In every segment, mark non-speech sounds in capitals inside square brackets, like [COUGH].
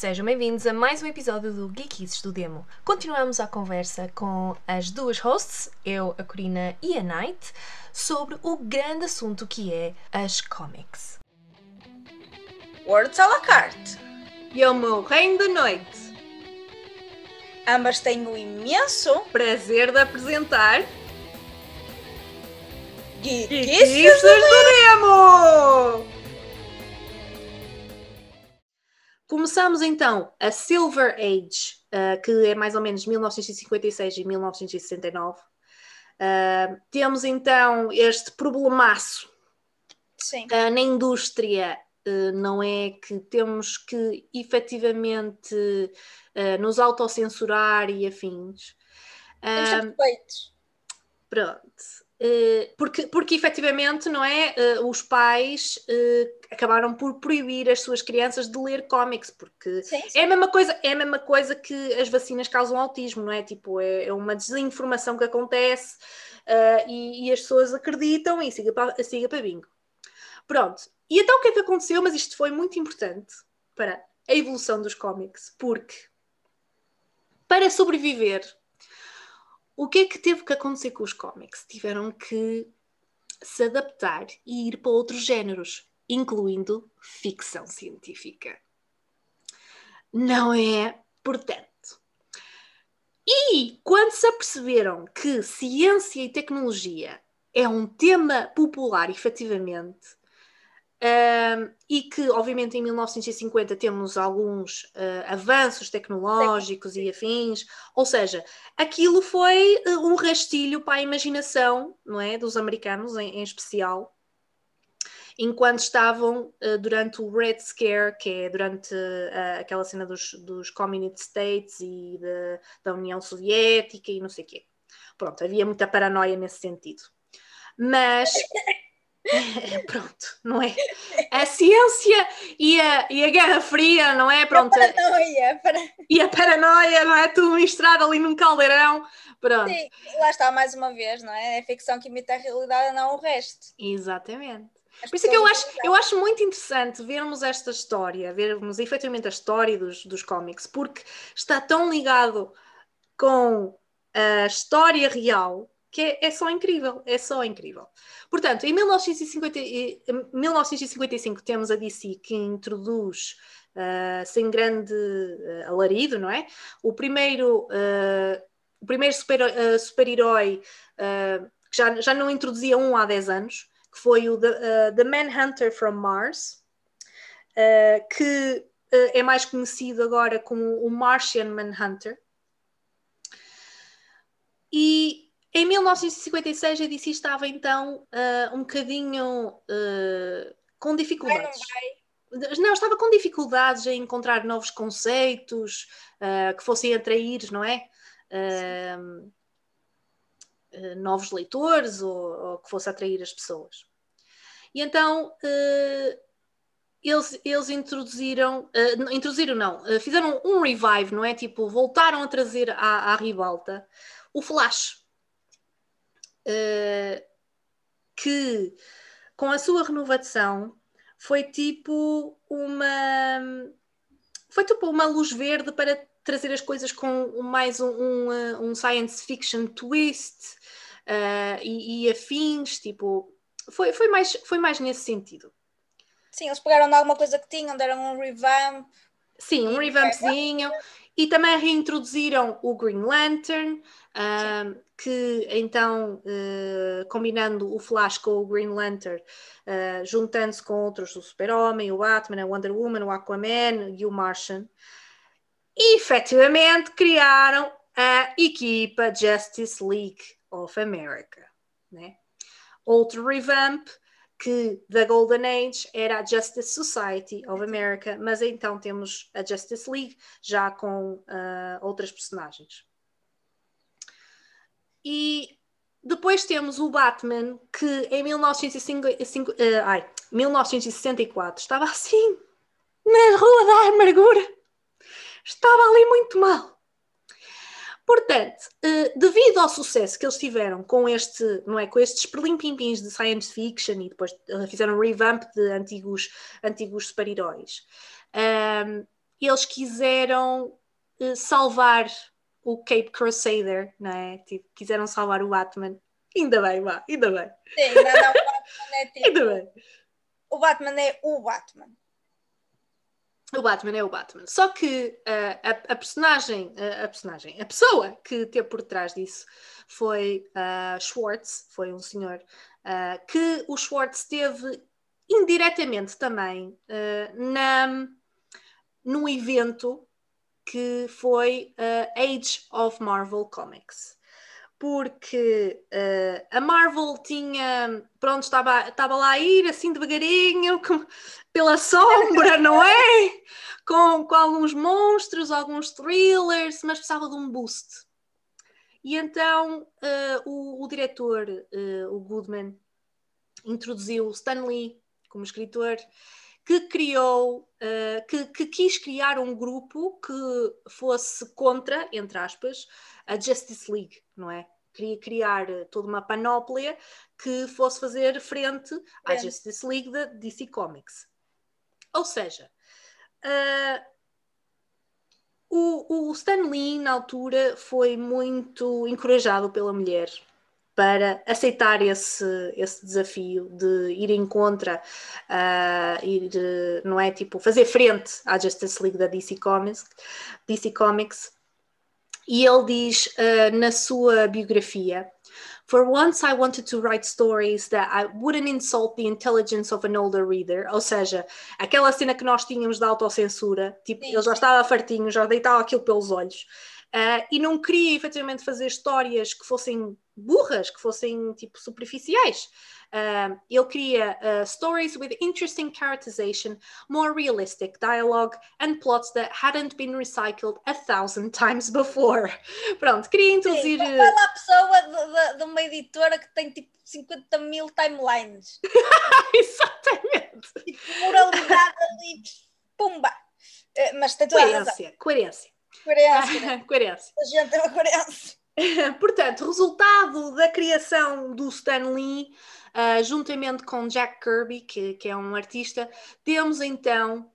Sejam bem-vindos a mais um episódio do Geekies do Demo. Continuamos a conversa com as duas hosts, eu, a Corina e a Night, sobre o grande assunto que é as comics. Words à la carte. E o meu reino da noite. Ambas têm o imenso Prazer de apresentar Geekies do Demo! Começamos então a Silver Age, uh, que é mais ou menos 1956 e 1969. Uh, temos então este problemaço Sim. uh, na indústria, não é que temos que efetivamente nos autocensurar e afins. Temos uh. Pronto. Uh, porque, porque efetivamente, não é? Uh, os pais uh, acabaram por proibir as suas crianças de ler cómics, porque sim, sim. é a mesma coisa, é a mesma coisa que as vacinas causam autismo, não é? Tipo, é, é uma desinformação que acontece e, e, as pessoas acreditam e siga para, siga para bingo. Pronto. E então o que é que aconteceu? Mas isto foi muito importante para a evolução dos cómics, porque para sobreviver o que é que teve que acontecer com os cómics? Tiveram que se adaptar e ir para outros géneros, incluindo ficção científica. Não é? Portanto. E quando se aperceberam que ciência e tecnologia é um tema popular, efetivamente, E que, obviamente, em 1950 temos alguns uh, avanços tecnológicos e afins, ou seja, aquilo foi uh, um rastilho para a imaginação, não é, dos americanos em, em especial, enquanto estavam uh, durante o Red Scare, que é durante aquela cena dos, dos Communist States e de, da União Soviética e não sei o quê. Pronto, havia muita paranoia nesse sentido. Mas Pronto, não é? A ciência e a, e a Guerra Fria, não é? Pronto. A paranoia. Para... E a paranoia, não é? Tudo misturado ali num caldeirão. Pronto. Sim, lá está mais uma vez, não é? É ficção que imita a realidade, não o resto. Exatamente. As Por isso é que eu acho, eu acho muito interessante vermos esta história, vermos efetivamente a história dos, dos cómics, porque está tão ligado com a história real que é, é, só incrível, é só incrível. Portanto, em 1950, 1955 temos a DC que introduz, uh, sem grande uh, alarido, não é? O primeiro, uh, primeiro super-herói super que já, já não introduzia um há 10 anos, que foi o The, The Manhunter from Mars, que é mais conhecido agora como o Martian Manhunter. E em 1956 a DC estava então uh, um bocadinho uh, com dificuldades. Vai, não, não, estava com dificuldades em encontrar novos conceitos uh, que fossem atrair, não é? novos leitores ou, ou, que fosse atrair as pessoas. E então eles, eles introduziram, introduziram não, fizeram um revive, não é? Tipo, voltaram a trazer à, à ribalta o Flash uh, que com a sua renovação foi tipo uma foi tipo uma luz verde para trazer as coisas com mais um, um, eh, um science fiction twist uh, e, e, afins, tipo foi, foi, mais, foi mais nesse sentido. Sim, eles pegaram de alguma coisa que tinham, deram um revamp. Sim, um revampzinho. E também reintroduziram o Green Lantern, uh, que então, uh, combinando o Flash com o Green Lantern, uh, juntando-se com outros, o Super-Homem, o Batman, a Wonder Woman, o Aquaman e o Martian, efetivamente criaram a equipa Justice League of America. Né? Outro revamp que da Golden Age era a Justice Society of America, mas então temos a Justice League já com uh, outras personagens. E depois temos o Batman, que em 1905, uh, ai, 1964 estava assim, na Rua da Amargura. Estava ali muito mal. Portanto, uh, devido ao sucesso que eles tiveram com este, não é, com estes perlimpimpins de science fiction e depois uh, fizeram um revamp de antigos, antigos super-heróis, ehm, eles quiseram salvar o Cape Crusader, não é? Tipo, quiseram salvar o Batman. Ainda bem, vá, ainda bem. Sim, não, não, o Batman é [LAUGHS] tipo. Ainda bem. O Batman é o Batman. O Batman é o Batman. Só que uh, a, a, personagem, uh, a personagem, a pessoa que teve por trás disso foi uh, Schwartz, foi um senhor que o Schwartz teve indiretamente também na, num evento que foi Age of Marvel Comics porque uh, a Marvel tinha, pronto, estava, estava lá a ir assim devagarinho, com, pela sombra, não é? [LAUGHS] Com, com alguns monstros, alguns thrillers, mas precisava de um boost. E então uh, o, o, diretor, uh, o Goodman, introduziu Stan Lee como escritor, que criou, que, que quis criar um grupo que fosse contra, entre aspas, a Justice League, não é? Queria criar eh, toda uma panóplia que fosse fazer frente à Justice League da DC Comics. Ou seja, uh, o, o Stan Lee, na altura, foi muito encorajado pela mulher para aceitar esse, esse desafio de ir em contra, uh, ir, não é tipo fazer frente à Justice League da DC Comics, DC Comics e ele diz uh, na sua biografia: For once I wanted to write stories that I wouldn't insult the intelligence of an older reader. Ou seja, aquela cena que nós tínhamos da autocensura, tipo, sim, ele já estava fartinho, já deitava aquilo pelos olhos. Uh, e não queria efetivamente fazer histórias que fossem burras, que fossem tipo superficiais. Uh, ele queria uh, stories with interesting characterization, more realistic dialogue and plots that hadn't been recycled a thousand times before. [LAUGHS] Pronto, queria introduzir. Sim, fala a pessoa de, de, de, uma editora que tem tipo 50 mil timelines. [LAUGHS] Exatamente. Tipo, moralidade ali, pumba. Uh, mas tem toda coerência, a coerência. Coerência. Né? [LAUGHS] coerência. A gente tem uma coerência. [LAUGHS] Portanto, resultado da criação do Stan Lee, uh, juntamente com Jack Kirby, que, que, é um artista, temos então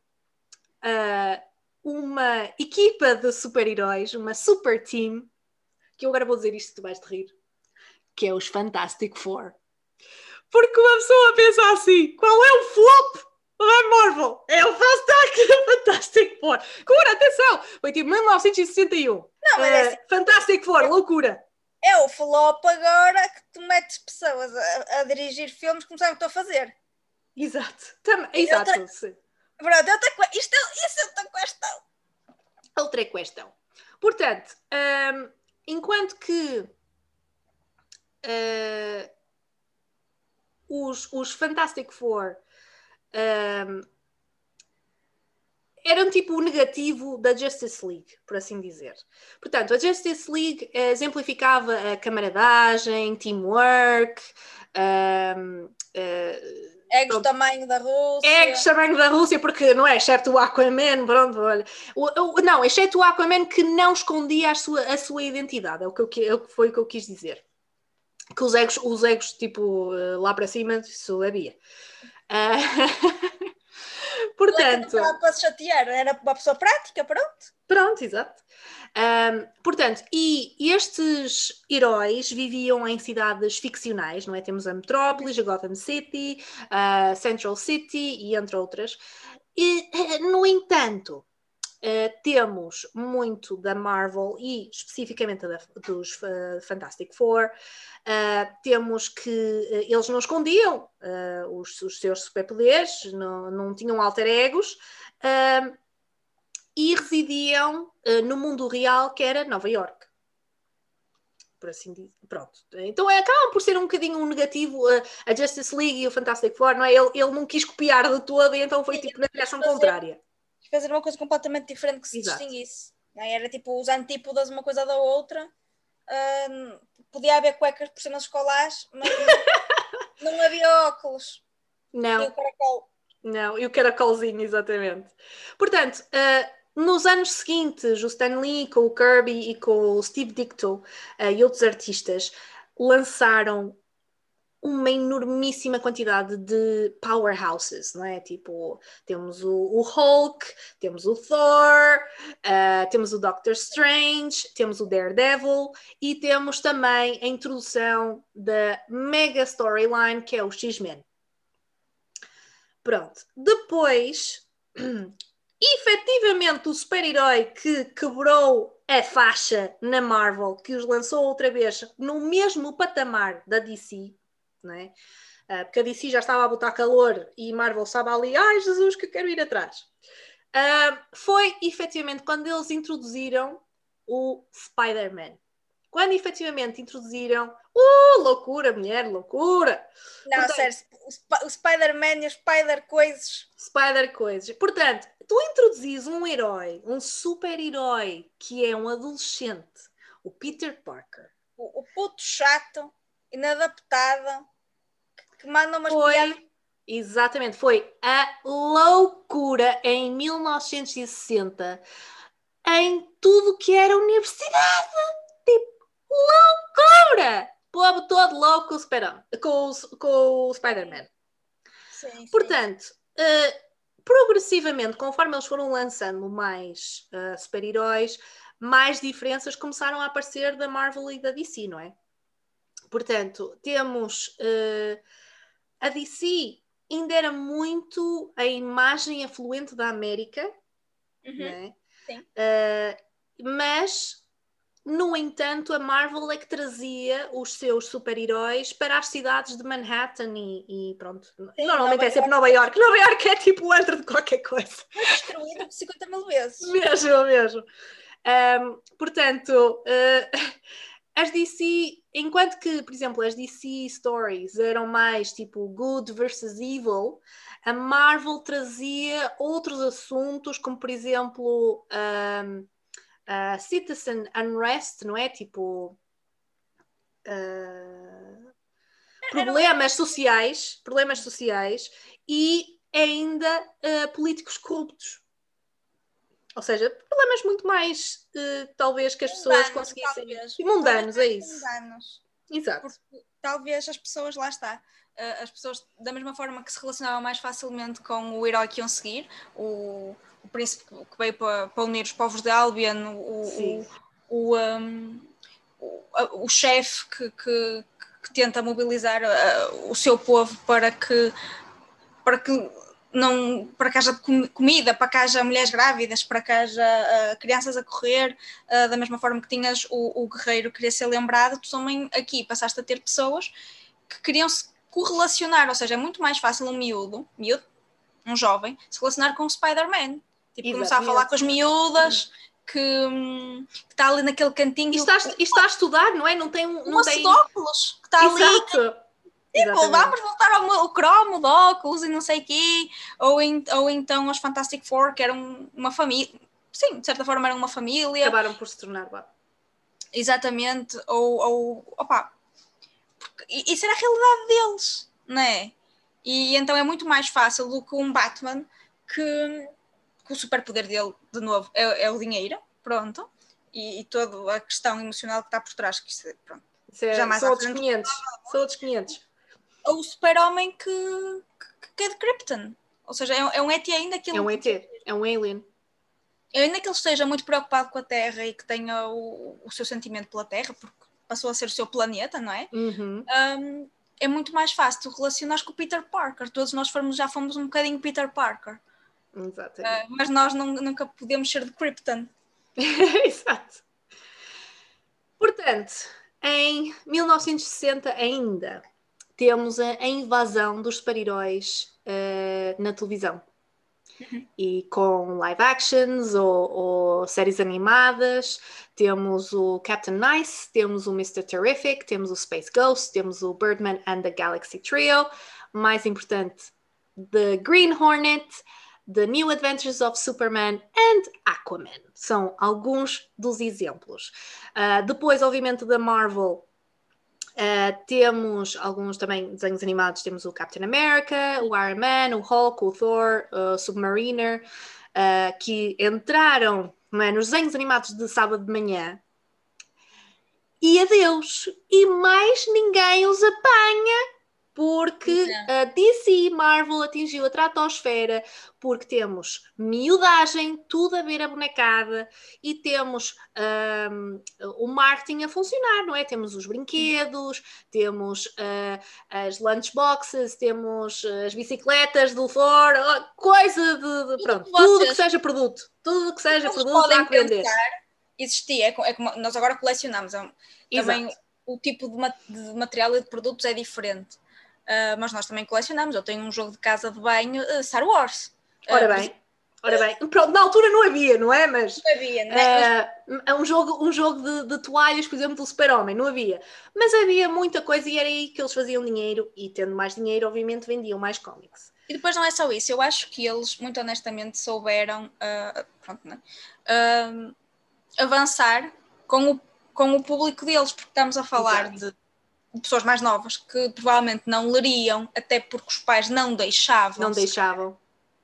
uh, uma equipa de super-heróis, uma super team, que eu agora vou dizer isto, tu vais te rir, que é os Fantastic Four. Porque uma pessoa pensa assim: qual é o flop da Marvel? É o Fantastic, [LAUGHS] Four. Cura, atenção! Foi tipo 1961. Não, mas uh, Fantastic Four, loucura é o flop agora que tu metes pessoas a, a dirigir filmes como sabem o que estou a fazer. Exato. Tam, exato. Outra, pronto, outra, isto, é, isso é outra questão. Outra questão. Portanto, um, enquanto que uh, os, os Fantastic Four um, eram tipo o negativo da Justice League, por assim dizer. Portanto, a Justice League uh, exemplificava a camaradagem, teamwork, um, uh, Egos tamanho da Rússia. Egos tamanho da Rússia, porque não é, exceto o Aquaman, pronto, olha. O, o, não, exceto o Aquaman que não escondia a sua, a sua identidade, é o que, eu, é foi o que eu quis dizer. Que os egos, os egos tipo, eh, lá para cima, isso havia. Uh, Portanto. Não para se chatear, era uma pessoa prática, pronto. Pronto, exato. Um, portanto, e estes heróis viviam em cidades ficcionais, não é? Temos a Metrópolis, a Gotham City, a Central City e entre outras. E, eh, no entanto, Uh, temos muito da Marvel e especificamente da, dos uh, Fantastic Four. Uh, temos que eles não escondiam os, os, seus superpoderes, não, não tinham alter egos e residiam no mundo real que era Nova York. Por assim dizer. Pronto. Então é, acabam por ser um bocadinho um negativo a Justice League e o Fantastic Four, não é? Ele, ele não quis copiar de todo e então foi tipo na direção contrária fazer uma coisa completamente diferente que se Exato. distinguisse. É? Era tipo os antípodas uma coisa da outra. Uh, podia haver cuecas por cima dos colares, mas [LAUGHS] não havia óculos. Não. E o caracol. Não, e o caracolzinho, exatamente. Portanto, uh, nos anos seguintes, o Stan Lee com o Kirby e com o Steve Dicto uh, e outros artistas lançaram uma enormíssima quantidade de powerhouses, não é? Tipo, temos o, o Hulk, temos o Thor, uh, temos o Doctor Strange, temos o Daredevil e temos também a introdução da mega storyline que é o X-Men. Pronto. Depois, [CLEARS THROAT] efetivamente, o super-herói que quebrou a faixa na Marvel, que os lançou outra vez no mesmo patamar da DC, né? Uh, porque a DC já estava a botar calor e Marvel estava ali, ai Jesus, que quero ir atrás. Uh, foi efetivamente quando eles introduziram o Spider-Man. Quando efetivamente introduziram, uh, loucura, mulher, loucura! Não, Portanto, sério, o, Spider-Man e os Spider-Coisas. Spider-Coisas. Portanto, tu introduzis um herói, um super-herói que é um adolescente, o Peter Parker. O, o puto chato, inadaptado, que manda umas foi, piadas. Exatamente, foi a loucura em 1960 em tudo que era universidade. Tipo, loucura! Povo todo louco com o, Spider com o, com o Spider-Man. Portanto, uh, progressivamente, conforme eles foram lançando mais uh, super-heróis, mais diferenças começaram a aparecer da Marvel e da DC, não é? Portanto, temos uh, a DC ainda era muito a imagem afluente da América, uhum. né? uh, mas no entanto, a Marvel é que trazia os seus super-heróis para as cidades de Manhattan e, e pronto. Sim, Normalmente Nova é sempre York. Nova York. [LAUGHS] Nova York é tipo o antro de qualquer coisa. Destruído 50 mil vezes. [LAUGHS] Mesmo, mesmo. Um, portanto, uh, as DC, enquanto que, por exemplo, as DC stories eram mais tipo good versus evil, a Marvel trazia outros assuntos, como por exemplo um, a citizen unrest, não é? Tipo. Uh, problemas sociais, problemas sociais e ainda uh, políticos corruptos. Ou seja, problemas muito mais, uh, talvez, que as pessoas mundanos, conseguissem. Talvez. Mundanos, é isso. Mundanos. Exato. Porque, talvez as pessoas, lá está, uh, as pessoas, da mesma forma que se relacionavam mais facilmente com o herói que iam seguir, o, o príncipe que veio para, para unir os povos de Albion, o, o, o, um, o, o chefe que, que, que, tenta mobilizar uh, o seu povo para que, para que não, para que haja comida, para que haja mulheres grávidas, para que haja uh, crianças a correr, uh, da mesma forma que tinhas o, o, guerreiro queria ser lembrado, tu também aqui passaste a ter pessoas que queriam se correlacionar, ou seja, é muito mais fácil um miúdo, miúdo, um jovem, se relacionar com o Spider-Man. Tipo, começar a falar com as miúdas, que, hum, que está ali naquele cantinho. E está, e está a estudar, não é? Não tem um. Não tem... que está Exato. ali. Tipo, vamos voltar ao, ao cromo de óculos e não sei o quê. Ou, ou então os Fantastic Four, que eram uma família. Sim, de certa forma eram uma família. Acabaram por se tornar. Exatamente. Ou. ou opa, porque isso era a realidade deles, não é? E então é muito mais fácil do que um Batman que, que o superpoder dele, de novo, é, é o dinheiro. Pronto. E, e, toda a questão emocional que está por trás. Que isso, pronto. Isso é, são outros 500. São outros 500 o super-homem que, que, que, é de Krypton. Ou seja, é, é um ET ainda que ele... É um ET, é um alien. Ainda que ele esteja muito preocupado com a Terra e que tenha o, o seu sentimento pela Terra, porque passou a ser o seu planeta, não é? Uhum. Um, é muito mais fácil tu relacionares com o Peter Parker. Todos nós fomos, já fomos um bocadinho Peter Parker. Exatamente. Uh, mas nós não, nunca podemos ser de Krypton. [LAUGHS] Exato. Portanto, em 1960 ainda, temos a, a invasão dos super-heróis uh, na televisão. Uhum. E com live actions ou, ou, séries animadas, temos o Captain Nice, temos o Mr. Terrific, temos o Space Ghost, temos o Birdman and the Galaxy Trio, mais importante, The Green Hornet, The New Adventures of Superman and Aquaman. São alguns dos exemplos. Uh, depois, obviamente, da Marvel, Uh, temos alguns também desenhos animados, temos o Captain America, o Iron Man, o Hulk, o Thor, o Submariner, uh, que entraram é, nos desenhos animados de sábado de manhã. E adeus! E mais ninguém os apanha porque a DC e Marvel atingiu a stratosfera, porque temos miudagem, tudo a ver a bonecada e temos um, o marketing a funcionar, não é? Temos os brinquedos, temos uh, as lunchboxes, temos as bicicletas do Thor, coisa de, de pronto, tudo que seja produto, tudo que seja produto a vender. Existia, é, é como nós agora colecionamos, é também Exato. o tipo de material e de produtos é diferente Uh, mas nós também colecionamos. Eu tenho um jogo de casa de banho uh, Star Wars. Ora ah, bem. Ora bem, pronto, na altura não havia, não é? Mas não havia, não é? Uh, um jogo, um jogo de, de toalhas, por exemplo, do Super-Homem, não havia. Mas havia muita coisa e era aí que eles faziam dinheiro e tendo mais dinheiro, obviamente, vendiam mais cómics. E depois não é só isso, eu acho que eles, muito honestamente, souberam uh, pronto, né? uh, avançar com o, com o público deles, porque estamos a falar Exato. de pessoas mais novas que provavelmente não leriam, até porque os pais não deixavam. Não deixavam.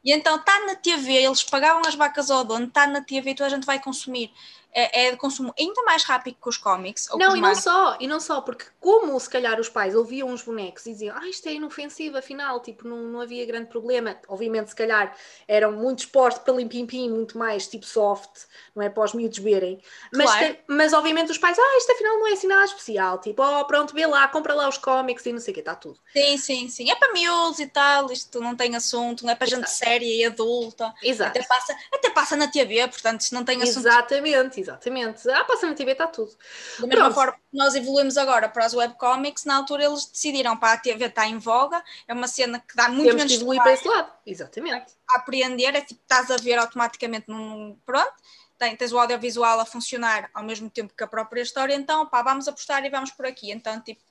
E então está na TV, eles pagavam as vacas ao dono, está na TV e toda a gente vai consumir é, é de consumo ainda mais rápido que os cómics. não, e não só, e não só, porque como se calhar os pais ouviam os bonecos e diziam, ah, isto é inofensivo, afinal, tipo, não, não havia grande problema. Obviamente, se calhar eram muito expostos para limpim-pim, muito mais tipo soft, não é para os miúdos verem. Mas, claro. tem, mas obviamente os pais, ah, isto afinal não é assim nada especial, tipo, oh, pronto, vê lá, compra lá os cómics e não sei o que, está tudo. Sim, sim, sim. É para miúdos e tal, isto não tem assunto, não é para Exato. gente séria e adulta. Exato. Até passa, até passa na TV, portanto, se não tem assunto. Exatamente, exatamente. Ah, passa na TV, está tudo. Da mesma Pronto. forma que nós evoluímos agora para as webcomics, na altura eles decidiram para a TV está em voga, é uma cena que dá muito Temos menos que evoluir para esse lado, exatamente. A apreender, é tipo, estás a ver automaticamente num. Pronto, tens o audiovisual a funcionar ao mesmo tempo que a própria história, então pá, vamos apostar e vamos por aqui. Então, tipo,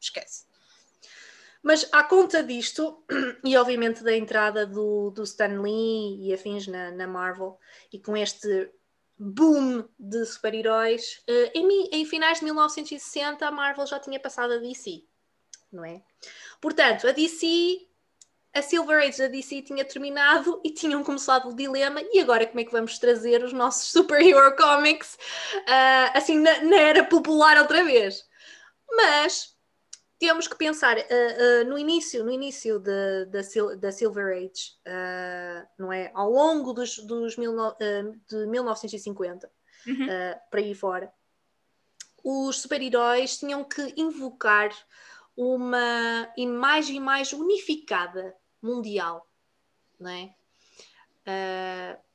esquece. Mas à conta disto, [CLEARS THROAT] e obviamente da entrada do, do Stan Lee e afins na, na Marvel, e com este boom de super-heróis. Uh, em, em, finais de 1960, a Marvel já tinha passado a DC, não é? Portanto, a DC, a Silver Age da DC tinha terminado e tinham começado o dilema. E agora, como é que vamos trazer os nossos super-hero comics uh, assim na, na era popular outra vez? Mas temos que pensar uh, uh, no início, no início de, de, da Silver Age, uh, não é? Ao longo dos, dos mil, de 1950 uhum. para aí fora, os super-heróis tinham que invocar uma imagem mais unificada mundial, não é?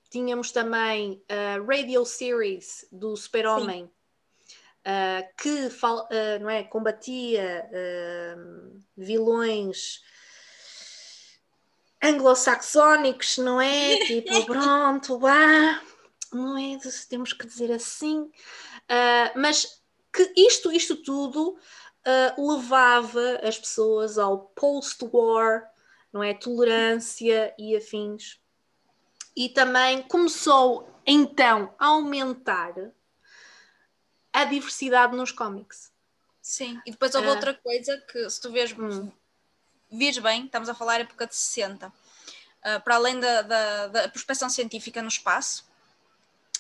tínhamos também a radio series do Super-Homem uh, que uh, não é, combatia uh, vilões anglo-saxónicos, não é? [LAUGHS] Tipo, pronto, ah, não é? Temos que dizer assim. mas que isto, isto tudo levava as pessoas ao post-war, não é? Tolerância e afins. E também começou então a aumentar a diversidade nos cómics. Sim, e depois houve uh, outra coisa que, se tu vês, hum. vês bem, estamos a falar época de 60, uh, ah, para além da, da, da prospecção científica no espaço,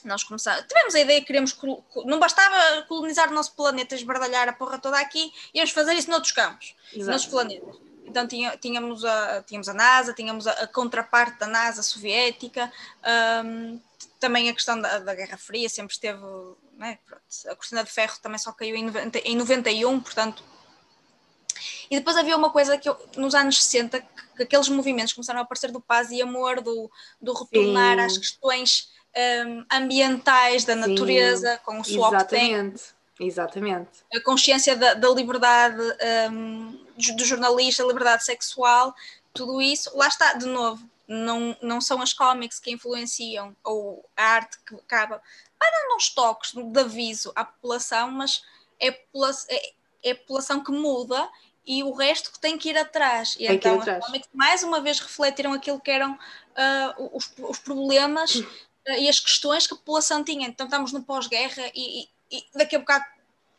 nós começamos, tivemos a ideia que queríamos, não bastava colonizar o nosso planeta, esbardalhar a porra toda aqui, íamos fazer isso noutros campos, Exato. noutros planetas. Então tínhamos, a, tínhamos a NASA, tínhamos a, a contraparte da NASA soviética, um, também a questão da, da Guerra Fria sempre esteve né? a cortina de ferro também só caiu em, 90, em 91, portanto. E depois havia uma coisa que eu, nos anos 60, que, que, aqueles movimentos começaram a aparecer do paz e amor, do, do retornar Sim. às questões um, ambientais da natureza, Sim. com o swap Exatamente. Exatamente. A consciência da, da liberdade um, do jornalista, a liberdade sexual, tudo isso, lá está, de novo, não, não são as cómics que influenciam ou a arte que acaba para uns toques de aviso à população, mas é, é, é a população que muda e o resto que tem que ir atrás. E tem então, atrás. mais uma vez refletiram aquilo que eram uh, os, os, problemas uh, e as questões que a população tinha. Então estamos no pós-guerra e, e, e, daqui a bocado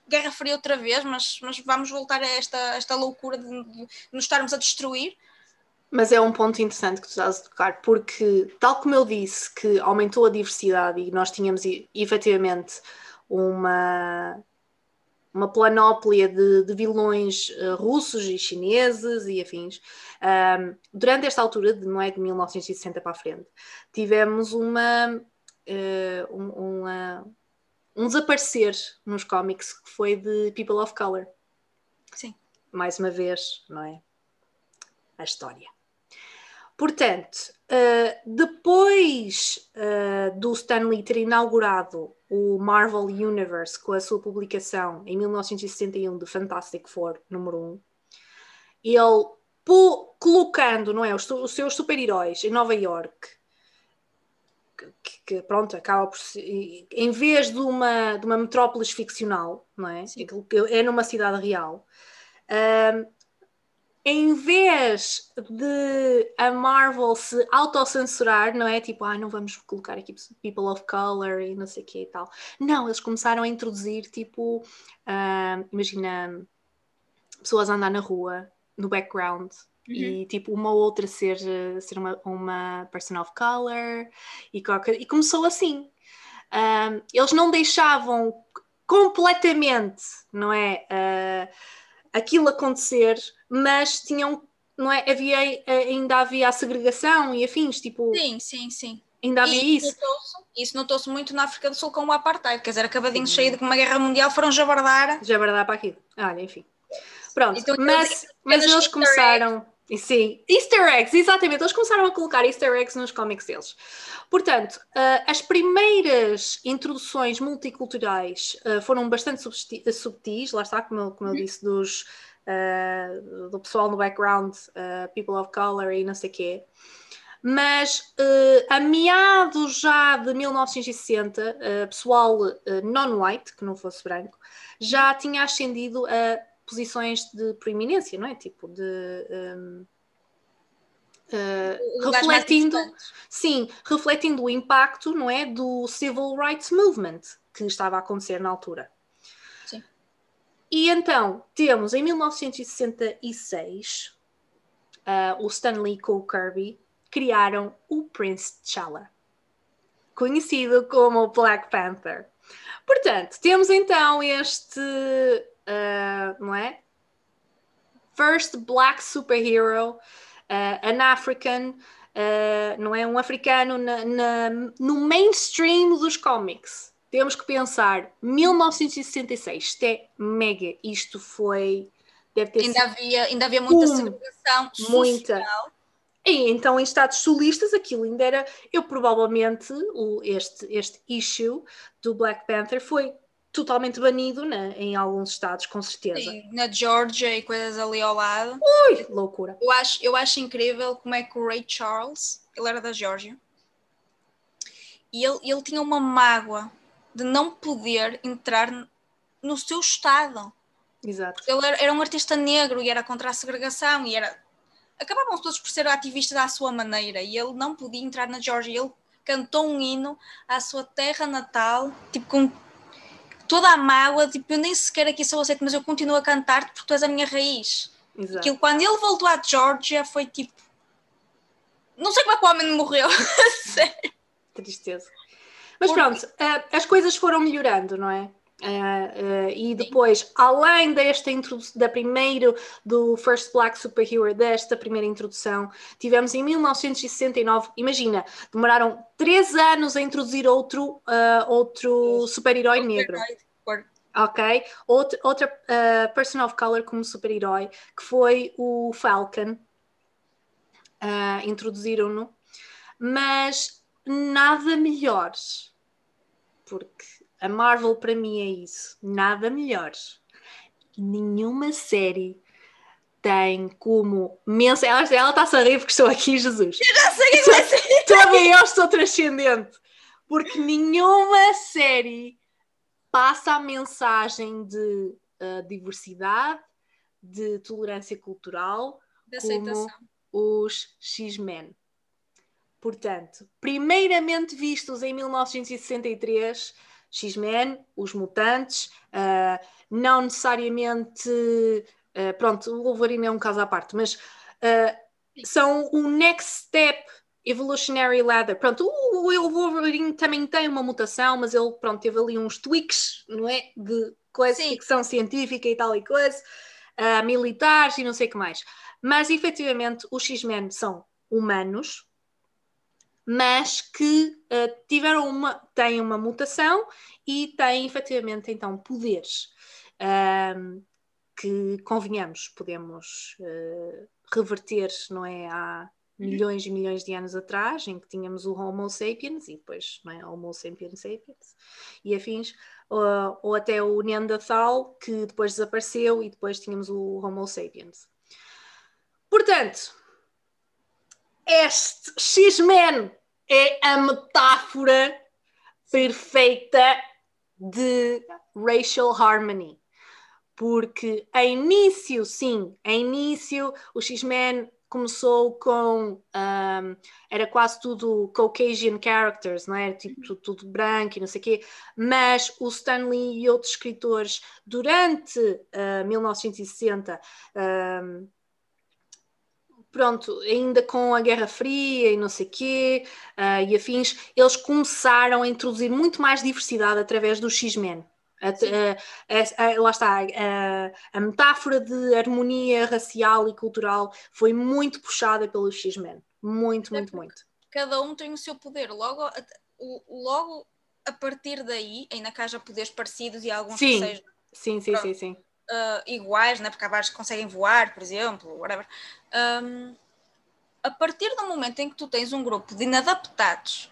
Guerra Fria outra vez, mas, mas vamos voltar a esta, esta loucura de, de nos estarmos a destruir. Mas é um ponto interessante que tu estás a tocar, porque, tal como eu disse, que aumentou a diversidade e nós tínhamos efetivamente uma, uma planóplia de, de vilões uh, russos e chineses e afins. Um, durante esta altura, de, não é de 1960 para a frente, tivemos uma, uh, um, uma, um desaparecer nos cómics que foi de People of Color. Sim. Mais uma vez, não é? A história. Portanto, uh, depois uh, do Stan Lee ter inaugurado o Marvel Universe com a sua publicação em 1961 de Fantastic Four número 1, ele colocando não é, os, os seus super-heróis em Nova York, que, que, pronto, acaba por em vez de uma, de uma metrópolis ficcional, não é? Sim. É numa cidade real. Uh, em vez de a Marvel se autocensurar, não é? Tipo, ah, não vamos colocar aqui people of color e não sei o que e tal. Não, eles começaram a introduzir, tipo, uh, imagina pessoas a andar na rua, no background, Uhum. e tipo uma outra ser, ser uma, uma person of color e, qualquer, e começou assim. Um, eles não deixavam completamente, não é? Uh, aquilo acontecer, mas tinham, não é? Havia, ainda havia a segregação e afins, tipo. Sim, sim, sim. Ainda havia e isso. Isso notou-se muito na África do Sul com o apartheid, quer dizer, acabadinho cheio de uma guerra mundial, foram jabardar. Jabardar para aquilo. Olha, enfim. Pronto, então, mas, mas eles começaram. Sim, easter eggs, exatamente. Eles começaram a colocar easter eggs nos cómics deles. Portanto, uh, as primeiras introduções multiculturais uh, foram bastante subtis, lá está, como eu, como eu disse, dos, uh, do pessoal no background, people of color e não sei o quê. Mas a meados já de 1960, pessoal non-white, que não fosse branco, já tinha ascendido a posições de proeminência, não é? Tipo, de. Um, uh, refletindo, sim, refletindo o impacto, não é, do Civil Rights Movement que estava a acontecer na altura. Sim. E então temos em 1966 uh, o Stanley com o Kirby criaram o Prince T'Challa, conhecido como Black Panther. Portanto, temos então este uh, não é? First Black Superhero, uh, an African, uh, não é? Um africano na, na, no mainstream dos cómics. Temos que pensar, 1966, isto é mega, isto foi. Deve ter ainda, sido, havia, ainda havia muita um, segregação muita. social. E então, em estados solistas, aquilo ainda era. Eu provavelmente, o, este, este issue do Black Panther foi totalmente banido né, em alguns estados, com certeza. Sim, na Georgia e coisas ali ao lado. Ui, loucura. Eu acho, eu acho incrível como é que o Ray Charles, ele era da Georgia, e ele, ele tinha uma mágoa de não poder entrar no seu estado. Exato. Ele era, era um artista negro e era contra a segregação e era... Acabavam todos por ser ativista à sua maneira e ele não podia entrar na Georgia. Ele cantou um hino à sua terra natal, tipo com toda a mágoa, tipo, eu nem sequer aqui sou aceito, mas eu continuo a cantar porque tu és a minha raiz. Exato. Aquilo, quando ele voltou à Georgia foi tipo. Não sei como é que o homem morreu. [LAUGHS] Sério. Tristeza. Mas porque... pronto, uh, as coisas foram melhorando, não é? Uh, uh, e depois, Sim. além desta introdução, da primeiro, do First Black Superhero, desta primeira introdução, tivemos em 1969, imagina, demoraram três anos a introduzir outro, uh, outro super-herói negro. Ok? Outra, outra person of color como super-herói, que foi o Falcon. Introduziram-no, mas nada melhor, porque a Marvel para mim é isso, nada melhor. Nenhuma série tem como mensa. Ela, ela está a rir porque estou aqui, Jesus. Eu já sei que vai ser. Também eu estou transcendente. Porque nenhuma série passa a mensagem de uh, diversidade, de tolerância cultural, de aceitação. como os X-Men. Portanto, primeiramente vistos em 1963 X-Men, os mutantes, uh, não necessariamente. Uh, pronto, o Wolverine é um caso à parte, mas uh, são o next step evolutionary ladder. Pronto, o, o Wolverine também tem uma mutação, mas ele pronto, teve ali uns tweaks, não é? De coisa, Sim. ficção científica e tal e coisa, uh, militares e não sei o que mais. Mas efetivamente os X-Men são humanos, mas que uh, tiveram uma, têm uma mutação e têm efetivamente então poderes uh, que convenhamos, podemos uh, reverter, não é? Há milhões e milhões de anos atrás, em que tínhamos o Homo sapiens e depois não é? Homo sapiens sapiens e afins, ou, ou até o Neanderthal, que depois desapareceu e depois tínhamos o Homo sapiens. Portanto, este X-Men é a metáfora perfeita de racial harmony. Porque a início, sim, a início o X-Men começou com um, era quase tudo Caucasian characters, não é? Tipo tudo, tudo, branco e não sei o quê, mas o Stanley e outros escritores durante uh, 1960 um, pronto, ainda com a Guerra Fria e não sei quê, uh, e afins, eles começaram a introduzir muito mais diversidade através do X-Men. lá está, a, metáfora de harmonia racial e cultural foi muito puxada pelo X-Men. Muito, muito, muito. Cada um tem o seu poder. Logo, logo a partir daí, ainda que haja poderes parecidos e alguns sim. que sejam. Sim, sim, sim, sim uh, iguais, né? porque há vários que conseguem voar, por exemplo, whatever. Um, a partir do momento em que tu tens um grupo de inadaptados,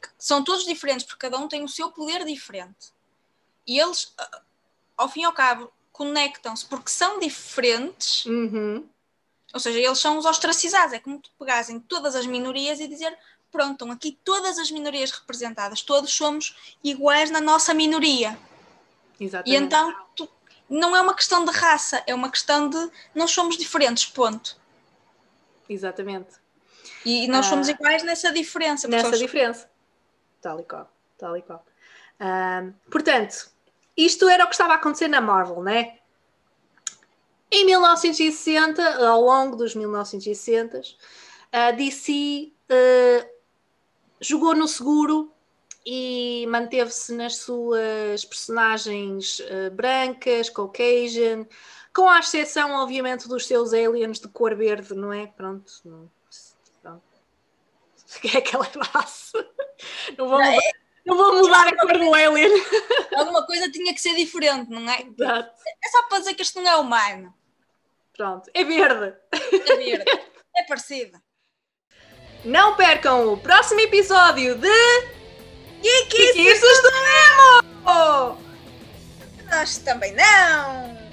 que são todos diferentes, porque cada um tem o seu poder diferente, e eles, uh, ao fim e ao cabo, conectam-se porque são diferentes. Uhum. Ou seja, eles são os ostracizados. É como tu pegares em todas as minorias e dizer: pronto, estão aqui todas as minorias representadas, todos somos iguais na nossa minoria. Exatamente. E então tu não é uma questão de raça, é uma questão de não somos diferentes, ponto. Exatamente. E nós somos ah, iguais nessa diferença. Nessa diferença. Tal e qual, tal e qual. Portanto, isto era o que estava a acontecer na Marvel, né? Em 1960, ao longo dos 1960, a DC uh, jogou no seguro e manteve-se nas suas personagens uh, brancas, Caucasian, com a exceção, obviamente, dos seus aliens de cor verde, não é? Pronto, não, pronto. [LAUGHS] é aquela raça. Não vou, mudar, é, não vou mudar a cor do alien. [LAUGHS] Alguma coisa tinha que ser diferente, não é? Exato. É só para dizer que isto não é humano. Pronto, é verde. É verde. [LAUGHS] É parecido. Não percam o próximo episódio de que que, que, que isso do Nemo! Nós também não!